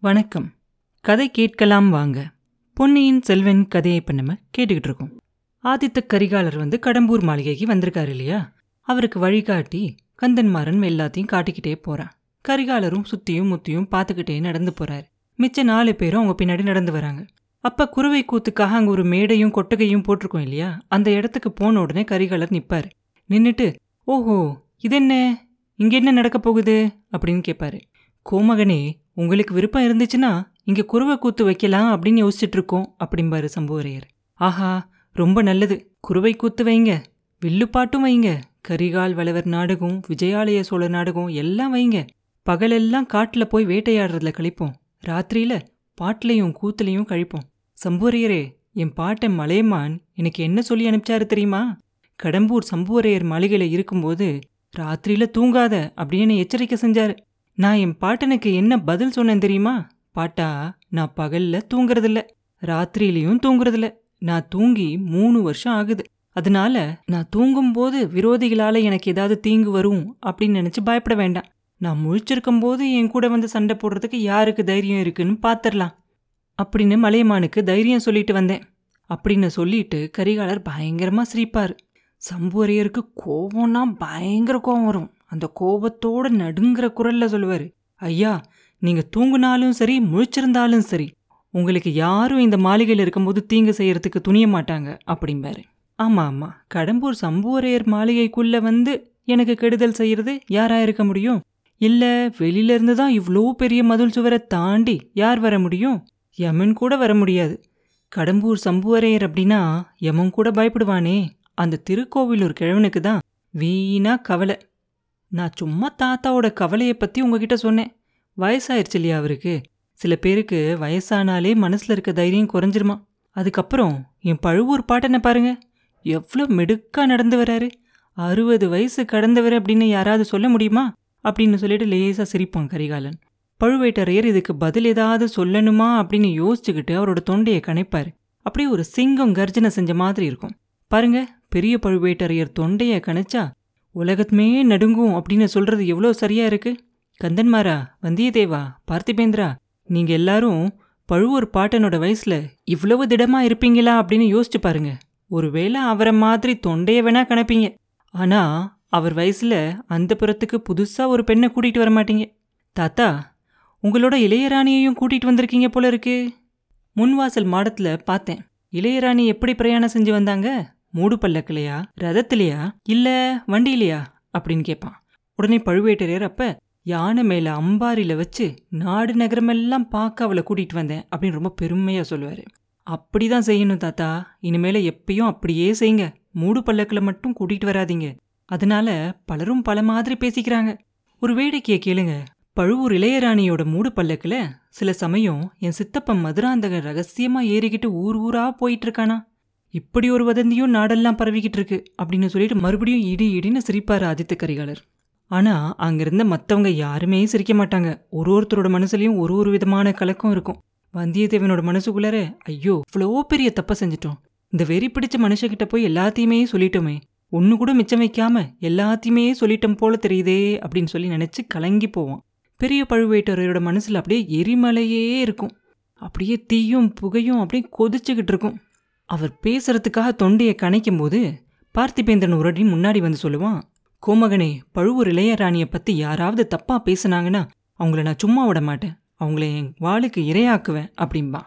வணக்கம். கதை கேட்கலாம் வாங்க. பொன்னியின் செல்வன் கதையை இப்போ நம்ம கேட்டுக்கிட்டு இருக்கோம். ஆதித்த கரிகாலர் வந்து கடம்பூர் மாளிகைக்கு வந்திருக்காரு இல்லையா? அவருக்கு வழிகாட்டி கந்தன்மாறன் எல்லாத்தையும் காட்டிக்கிட்டே போறான். கரிகாலரும் சுத்தியும் முத்தியும் பார்த்துக்கிட்டே நடந்து போறாரு. மிச்ச நாலு பேரும் அவங்க பின்னாடி நடந்து வராங்க. அப்ப குறுவை கூத்துக்காக அங்க ஒரு மேடையும் கொட்டகையும் போட்டிருக்கோம் இல்லையா? அந்த இடத்துக்கு போன உடனே கரிகாலர் நிப்பாரு. நின்னுட்டு ஓஹோ இதென்ன? இங்க என்ன நடக்க போகுது? அப்படின்னு கேட்பாரு கோமகனே உங்களுக்கு விருப்பம் இருந்துச்சுன்னா இங்க குருவை கூத்து வைக்கலாம் அப்படின்னு யோசிச்சுட்டு இருக்கோம் அப்படிம்பாரு சம்புவரையர். ஆஹா ரொம்ப நல்லது. குருவை கூத்து வைங்க வில்லுப்பாட்டும் வைங்க கரிகால் வளவர் நாடகம் விஜயாலய சோழ நாடகம் எல்லாம் வைங்க. பகலெல்லாம் காட்டுல போய் வேட்டையாடுறதுல கழிப்போம். ராத்திரியில பாட்டிலையும் கூத்துலையும் கழிப்போம். சம்புவரையரே என் பாட்டன் மலையமான் எனக்கு என்ன சொல்லி அனுப்பிச்சாரு தெரியுமா? கடம்பூர் சம்புவரையர் மாளிகையில இருக்கும்போது ராத்திரியில் தூங்காத அப்படின்னு எச்சரிக்கை செஞ்சாரு. நான் என் பாட்டனுக்கு என்ன பதில் சொன்னேன் தெரியுமா? பாட்டா நான் பகல்ல தூங்குறதில்ல. ராத்திரியிலையும் தூங்குறதில்ல. நான் தூங்கி மூணு வருஷம் ஆகுது. அதனால நான் தூங்கும்போது விரோதிகளால் எனக்கு ஏதாவது தீங்கு வரும் அப்படின்னு நினச்சி பயப்பட வேண்டாம். நான் முழிச்சிருக்கும் போது என் கூட வந்து சண்டை போடுறதுக்கு யாருக்கு தைரியம் இருக்குன்னு பார்த்துடலாம் அப்படின்னு மலையமானுக்கு தைரியம் சொல்லிட்டு வந்தேன். அப்படின்னு சொல்லிட்டு கரிகாலர் பயங்கரமாக சிரிப்பார். சம்புவரையருக்கு கோபம்னா பயங்கர கோபம் வரும். அந்த கோபத்தோட நடுங்கிற குரல்ல சொல்லுவாரு ஐயா நீங்க தூங்குனாலும் சரி முழிச்சிருந்தாலும் சரி உங்களுக்கு யாரும் இந்த மாளிகையில் இருக்கும்போது தீங்கு செய்யறதுக்கு துணிய மாட்டாங்க அப்படிம்பாரு. ஆமா ஆமா. கடம்பூர் சம்புவரையர் மாளிகைக்குள்ள வந்து எனக்கு கெடுதல் செய்யறது யாரா இருக்க முடியும்? இல்ல வெளியில இருந்து தான் இவ்வளோ பெரிய மதுள் சுவரை தாண்டி யார் வர முடியும்? யமன் கூட வர முடியாது. கடம்பூர் சம்புவரையர் அப்படின்னா யமன் கூட பயப்படுவானே. அந்த திருக்கோவிலூர் கிழவனுக்கு தான் வீணா கவலை. நான் சும்மா தாத்தாவோட கவலையை பத்தி உங்ககிட்ட சொன்னேன். வயசாயிருச்சு இல்லையா அவருக்கு? சில பேருக்கு வயசானாலே மனசுல இருக்க தைரியம் குறைஞ்சிருமா? அதுக்கப்புறம் என் பழுவூர் பாட்டனை பாருங்க? எவ்வளோ மெடுக்கா நடந்து வராரு. அறுபது வயசு கடந்தவர் அப்படின்னு யாராவது சொல்ல முடியுமா? அப்படின்னு சொல்லிட்டு லேசா சிரிப்பான் கரிகாலன். பழுவேட்டரையர் இதுக்கு பதில் ஏதாவது சொல்லணுமா அப்படின்னு யோசிச்சுக்கிட்டு அவரோட தொண்டையை கணைப்பார். அப்படியே ஒரு சிங்கம் கர்ஜனை செஞ்ச மாதிரி இருக்கும். பாருங்க பெரிய பழுவேட்டரையர் தொண்டையை கணிச்சா உலகத்துமே நடுங்கும் அப்படின்னு சொல்றது எவ்வளோ சரியா இருக்கு? கந்தன்மாரா வந்தியத்தேவா பார்த்திபேந்திரா நீங்க எல்லாரும் பழுவூர் பாட்டனோட வயசுல இவ்வளவு திடமா இருப்பீங்களா அப்படின்னு யோசிச்சு பாருங்க. ஒருவேளை அவரை மாதிரி தொண்டைய வேணா கணப்பீங்க. ஆனா அவர் வயசுல அந்த புறத்துக்கு புதுசா ஒரு பெண்ணை கூட்டிட்டு வர மாட்டீங்க. தாத்தா உங்களோட இளையராணியையும் கூட்டிட்டு வந்திருக்கீங்க போல இருக்கு. முன்வாசல் மாடத்துல பார்த்தேன். இளையராணி எப்படி பிரயாணம் செஞ்சு வந்தாங்க? மூடு பல்லக்கிலையா ரதத்திலையா? இல்ல வண்டியிலையா? அப்படின்னு கேட்பான் உடனே பழுவேட்டரையர் அப்ப யானை மேல அம்பாரியில வச்சு நாடு நகரமெல்லாம் பார்க்க அவளை கூட்டிட்டு வந்தேன் அப்படின்னு ரொம்ப பெருமையா சொல்லுவாரு. அப்படிதான் செய்யணும் தாத்தா. இனிமேல எப்பயும் அப்படியே செய்யுங்க. மூடு பல்லக்கில் மட்டும் கூட்டிட்டு வராதீங்க. அதனால பலரும் பல மாதிரி பேசிக்கிறாங்க. ஒரு வேடிக்கையை கேளுங்க. பழுவூர் இளையராணியோட மூடு பல்லக்கில் சில சமயம் என் சித்தப்பன் மதுராந்தகன் ரகசியமா ஏறிக்கிட்டு ஊர் ஊரா போயிட்டு இருக்கானா? இப்படி ஒரு வதந்தியும் நாடெல்லாம் பரவிக்கிட்டு இருக்கு அப்படின்னு சொல்லிட்டு மறுபடியும் இடி இடின்னு சிரிப்பார் ஆதித்த கரிகாலர். ஆனா அங்கிருந்த மத்தவங்க யாருமே சிரிக்க மாட்டாங்க. ஒரு ஒருத்தரோட மனசுலயும் ஒரு ஒரு விதமான கலக்கம் இருக்கும். வந்தியத்தேவனோட மனசுக்குள்ளார ஐயோ இவ்வளோ பெரிய தப்பை செஞ்சிட்டோம். இந்த வெறி பிடிச்ச மனுஷகிட்ட போய் எல்லாத்தையுமே சொல்லிட்டோமே. ஒன்னு கூட மிச்சம் வைக்காம எல்லாத்தையுமே சொல்லிட்டோம் போல தெரியுதே அப்படின்னு சொல்லி நினைச்சு கலங்கி போவோம். பெரிய பழுவேட்டரையரோட மனசுல அப்படியே எரிமலையே இருக்கும். அப்படியே தீயும் புகையும் அப்படியே கொதிச்சுக்கிட்டு இருக்கும். அவர் பேசுறதுக்காக தொண்டையை கணைக்கும் போது பார்த்திபேந்திரன் உரடி முன்னாடி வந்து சொல்லுவான் கோமகனே பழுவூர் இளையராணியை பத்தி யாராவது தப்பா பேசுனாங்கன்னா அவங்கள நான் சும்மா விட மாட்டேன். அவங்கள என் வாளுக்கு இரையாக்குவேன் அப்படின்பா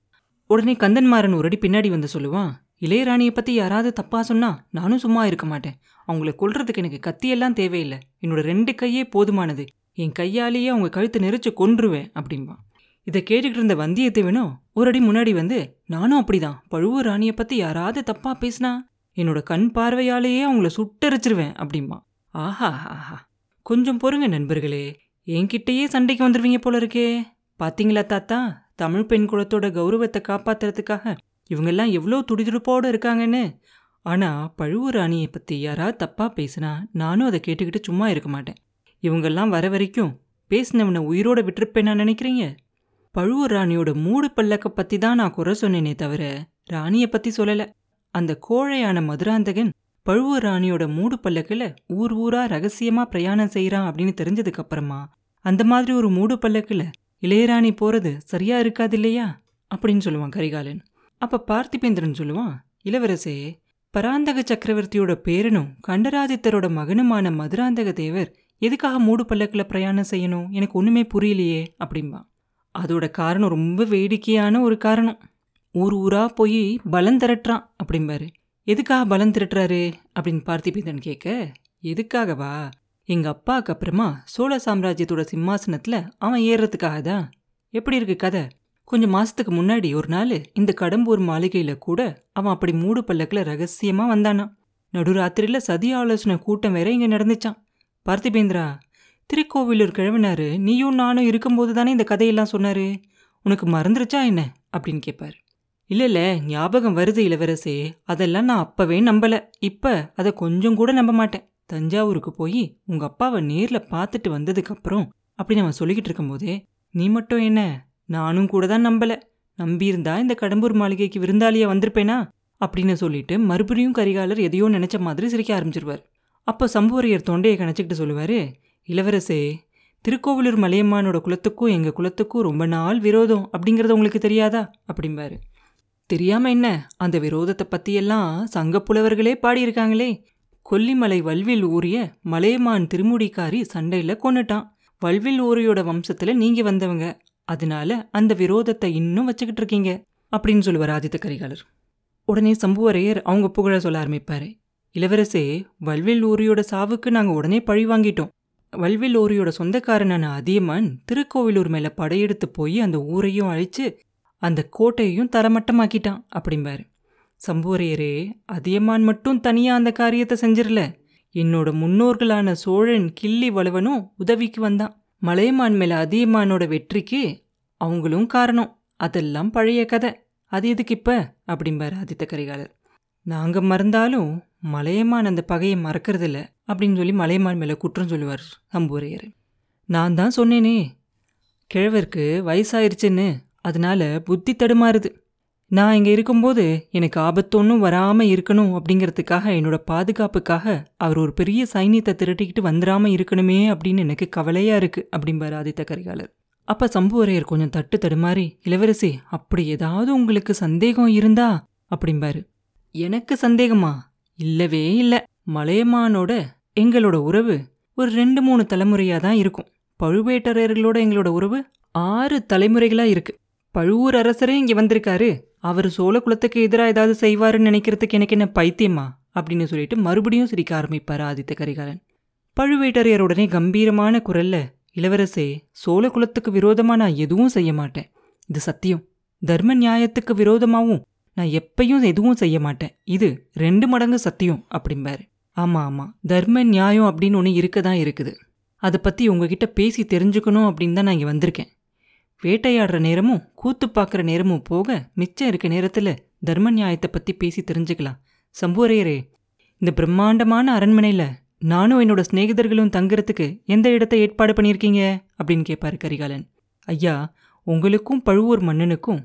உடனே கந்தன்மாறன் ஒரு அடி பின்னாடி வந்து சொல்லுவான் இளையராணியை பத்தி யாராவது தப்பா சொன்னா நானும் சும்மா இருக்க மாட்டேன். அவங்கள கொல்றதுக்கு எனக்கு கத்தியெல்லாம் தேவையில்லை. என்னோட ரெண்டு கையே போதுமானது. என் கையாலேயே அவங்க கழுத்தை நெரிச்சு கொன்றுவேன் அப்படின்பா இதை கேட்டுக்கிட்டு இருந்த வந்தியத்தேவனும் ஒரு அடி முன்னாடி வந்து நானும் அப்படிதான். பழுவூர் ராணியை பத்தி யாராவது தப்பா பேசினா என்னோட கண் பார்வையாலேயே அவங்கள சுட்டரிச்சிருவேன் அப்படிம்பா. ஆஹா ஆஹா கொஞ்சம் பொறுங்க நண்பர்களே. என்கிட்டயே சண்டைக்கு வந்துருவீங்க போல இருக்கே. பாத்தீங்களா தாத்தா? தமிழ் பெண் குலத்தோட கௌரவத்தை காப்பாத்துறதுக்காக இவங்கெல்லாம் எவ்வளோ துடிதுடுப்போடு இருக்காங்கன்னு. ஆனா பழுவூர் ராணியை பத்தி யாராவது தப்பா பேசினா நானும் அதை கேட்டுக்கிட்டு சும்மா இருக்க மாட்டேன். இவங்கெல்லாம் வர வரைக்கும் பேசினவனை உயிரோட விட்டுருப்பேன் நான் நினைக்கிறீங்க? பழுவூர் ராணியோட மூடு பல்லக்க பத்தி தான் நான் குறை சொன்னேனே தவிர ராணிய பத்தி சொல்லல. அந்த கோழையான மதுராந்தகன் பழுவூர் ராணியோட மூடு பல்லக்குல ஊர் ஊரா ரகசியமா பிரயாணம் செய்யறான் அப்படின்னு தெரிஞ்சதுக்கு அப்புறமா அந்த மாதிரி ஒரு மூடு பல்லக்குல இளையராணி போறது சரியா இருக்காது இல்லையா? அப்படின்னு சொல்லுவான் கரிகாலன். அப்ப பார்த்திபேந்திரன் சொல்லுவான் இளவரசே பராந்தக சக்கரவர்த்தியோட பேரனும் கண்டராதித்தரோட மகனுமான மதுராந்தக தேவர் எதுக்காக மூடு பல்லக்கில் பிரயாணம் செய்யணும்? எனக்கு ஒன்றுமே புரியலையே அப்படின்பா அதோட காரணம் ரொம்ப வேடிக்கையான ஒரு காரணம். ஊர் ஊரா போய் பலம் திரட்டுறான் அப்படிம்பாரு. எதுக்காக பலம் திரட்டுறாரு அப்படின்னு பார்த்திபேந்தன் கேட்க எதுக்காகவா? எங்க அப்பாவுக்கு அப்புறமா சோழ சாம்ராஜ்யத்தோட சிம்மாசனத்துல அவன் ஏறுறதுக்காக தான். எப்படி இருக்கு கதை? கொஞ்சம் மாசத்துக்கு முன்னாடி ஒரு நாள் இந்த கடம்பூர் மாளிகையில கூட அவன் அப்படி மூடு பல்லக்கில் ரகசியமா வந்தானா நடுராத்திரியில சதி ஆலோசனை கூட்டம் வேற இங்க நடந்துச்சான் பார்த்திபேந்திரா திருக்கோவிலூர் கிழவினாரு நீயும் நானும் இருக்கும்போது தானே இந்த கதையெல்லாம் சொன்னாரு? உனக்கு மறந்துருச்சா என்ன? அப்படின்னு கேட்பார் இல்லை இல்லை ஞாபகம் வருது இளவரசே. அதெல்லாம் நான் அப்பவே நம்பலை. இப்போ அதை கொஞ்சம் கூட நம்ப மாட்டேன். தஞ்சாவூருக்கு போய் உங்க அப்பாவை நேரில் பார்த்துட்டு வந்ததுக்கப்புறம் அப்படி நம்ம சொல்லிக்கிட்டு இருக்கும்போதே நீ மட்டும் என்ன? நானும் கூட தான் நம்பலை. நம்பியிருந்தா இந்த கடம்பூர் மாளிகைக்கு விருந்தாளியா வந்திருப்பேனா? அப்படின்னு சொல்லிட்டு மறுபடியும் கரிகாலர் எதையோ நினைச்ச மாதிரி சிரிக்க ஆரம்பிச்சிருவார். அப்போ சம்புவரையர் தொண்டையை கணச்சிக்கிட்டு சொல்லுவாரு இளவரசே திருக்கோவிலூர் மலையம்மானோட குலத்துக்கும் எங்க குலத்துக்கும் ரொம்ப நாள் விரோதம் அப்படிங்கிறது உங்களுக்கு தெரியாதா? அப்படிம்பாரு. தெரியாம என்ன? அந்த விரோதத்தை பத்தியெல்லாம் சங்க புலவர்களே பாடியிருக்காங்களே. கொல்லிமலை வல்வில் ஊறிய மலையமான் திருமுடிக்காரி சண்டையில கொண்டுட்டான் வல்வில் ஊரியோட வம்சத்துல நீங்க வந்தவங்க. அதனால அந்த விரோதத்தை இன்னும் வச்சுக்கிட்டு இருக்கீங்க அப்படின்னு சொல்லுவார் ஆதித்த கரிகாலர். உடனே சம்புவரையர் அவங்க புகழ சொல்ல ஆரம்பிப்பாரு. இளவரசே வல்வில் ஊரியோட சாவுக்கு நாங்கள் உடனே பழி வாங்கிட்டோம். வல்விலோரியோட சொந்தக்காரனான அதியமான் திருக்கோவிலூர் மேல படையெடுத்து போய் அந்த ஊரையும் அழிச்சு அந்த கோட்டையையும் தரமட்டமாக்கிட்டான் அப்படிம்பாரு. சம்புவரையரே அதியமான் மட்டும் தனியா அந்த காரியத்தை செஞ்சிடல என்னோட முன்னோர்களான சோழன் கிள்ளி வலுவனும் உதவிக்கு வந்தான். மலையமான் மேல அதியமானோட வெற்றிக்கு அவங்களும் காரணம். அதெல்லாம் பழைய கதை. அது எதுக்கு இப்ப? அப்படிம்பாரு ஆதித்த கரிகாலர். நாங்க மறந்தாலும் மலையமான் அந்த பகையை மறக்கறதில்ல அப்படின்னு சொல்லி மலையமான் மேலே குற்றம் சொல்லுவார் சம்புவரையர் நான் தான் சொன்னேனே கிழவருக்கு வயசாயிருச்சுன்னு அதனால புத்தி தடுமாறுது. நான் இங்கே இருக்கும்போது எனக்கு ஆபத்து ஒன்றும் வராமல் இருக்கணும் அப்படிங்கிறதுக்காக என்னோட பாதுகாப்புக்காக அவர் ஒரு பெரிய சைனியத்தை திரட்டிக்கிட்டு வந்துடாமல் இருக்கணுமே அப்படின்னு எனக்கு கவலையாக இருக்குது அப்படிம்பாரு ஆதித்த கரிகாலர். அப்போ சம்புவரையர் கொஞ்சம் தட்டு தடுமாறி இளவரசி அப்படி ஏதாவது உங்களுக்கு சந்தேகம் இருந்தா அப்படிம்பாரு. எனக்கு சந்தேகமா? இல்லவே இல்லை. மலையமானோட எங்களோட உறவு ஒரு ரெண்டு மூணு தலைமுறையாக தான் இருக்கும். பழுவேட்டரையர்களோட எங்களோட உறவு ஆறு தலைமுறைகளாக இருக்கு. பழுவூர் அரசரே இங்கே வந்திருக்காரு. அவர் சோழ குலத்துக்கு எதிராக ஏதாவது செய்வாருன்னு நினைக்கிறதுக்கு எனக்கு என்ன பைத்தியமா? அப்படின்னு சொல்லிட்டு மறுபடியும் சிரிக்க ஆரம்பிப்பார் ஆதித்த கரிகாலன். பழுவேட்டரையருடனே கம்பீரமான குரல்ல இளவரசே சோழ குலத்துக்கு விரோதமா நான் எதுவும் செய்ய மாட்டேன். இது சத்தியம். தர்ம நியாயத்துக்கு விரோதமாகவும் நான் எப்பயும் எதுவும் செய்ய மாட்டேன். இது ரெண்டு மடங்கு சத்தியம் அப்படிம்பாரு. ஆமாம் ஆமாம் தர்ம நியாயம் அப்படின்னு ஒன்று இருக்க தான் இருக்குது. அதை பற்றி உங்ககிட்ட பேசி தெரிஞ்சுக்கணும் அப்படின்னு தான் நான் இங்கே வந்திருக்கேன். வேட்டையாடுற நேரமும் கூத்து பார்க்குற நேரமும் போக மிச்சம் இருக்க நேரத்தில் தர்ம நியாயத்தை பற்றி பேசி தெரிஞ்சுக்கலாம். சம்புவரையரே இந்த பிரம்மாண்டமான அரண்மனையில் நானும் என்னோட சிநேகிதர்களும் தங்குறதுக்கு எந்த இடத்த ஏற்பாடு பண்ணியிருக்கீங்க? அப்படின்னு கேட்பாரு கரிகாலன். ஐயா உங்களுக்கும் பழுவூர் மன்னனுக்கும்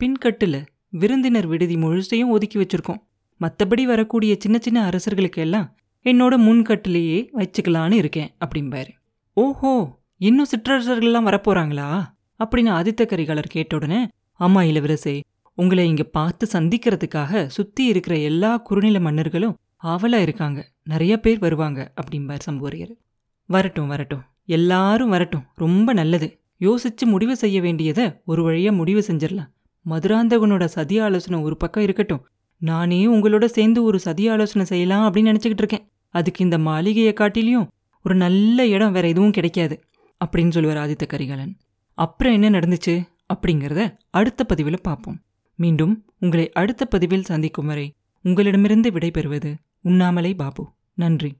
பின்கட்டில் விருந்தினர் விடுதி முழுசையும் ஒதுக்கி வச்சிருக்கோம். மற்றபடி வரக்கூடிய சின்ன சின்ன அரசர்களுக்கு எல்லாம் என்னோட முன்கட்டிலேயே வச்சுக்கலான்னு இருக்கேன் அப்படிம்பாரு. ஓஹோ இன்னும் சிற்றரசர்கள்லாம் வரப்போறாங்களா? அப்படின்னு ஆதித்த கரிகாலர் கேட்ட உடனே ஆமா இளவரசே உங்களை இங்க பார்த்து சந்திக்கிறதுக்காக சுத்தி இருக்கிற எல்லா குறுநில மன்னர்களும் ஆவலா இருக்காங்க. நிறைய பேர் வருவாங்க அப்படிம்பார் சம்புவரையர் வரட்டும் வரட்டும். எல்லாரும் வரட்டும். ரொம்ப நல்லது. யோசிச்சு முடிவு செய்ய வேண்டியதை ஒரு வழியா முடிவு செஞ்சிடலாம். மதுராந்தகனோட சதி ஆலோசனை ஒரு பக்கம் இருக்கட்டும். நானே உங்களோட சேர்ந்து ஒரு சதி ஆலோசனை செய்யலாம் அப்படின்னு நினச்சிக்கிட்டு இருக்கேன். அதுக்கு இந்த மாளிகையை காட்டிலையும் ஒரு நல்ல இடம் வேற எதுவும் கிடைக்காது அப்படின்னு சொல்லுவார் ஆதித்த கரிகாலன். அப்புறம் என்ன நடந்துச்சு அப்படிங்கிறத அடுத்த பதிவில் பார்ப்போம். மீண்டும் உங்களை அடுத்த பதிவில் சந்திக்கும் வரை உங்களிடமிருந்து விடைபெறுவது உண்ணாமலை பாபு. நன்றி.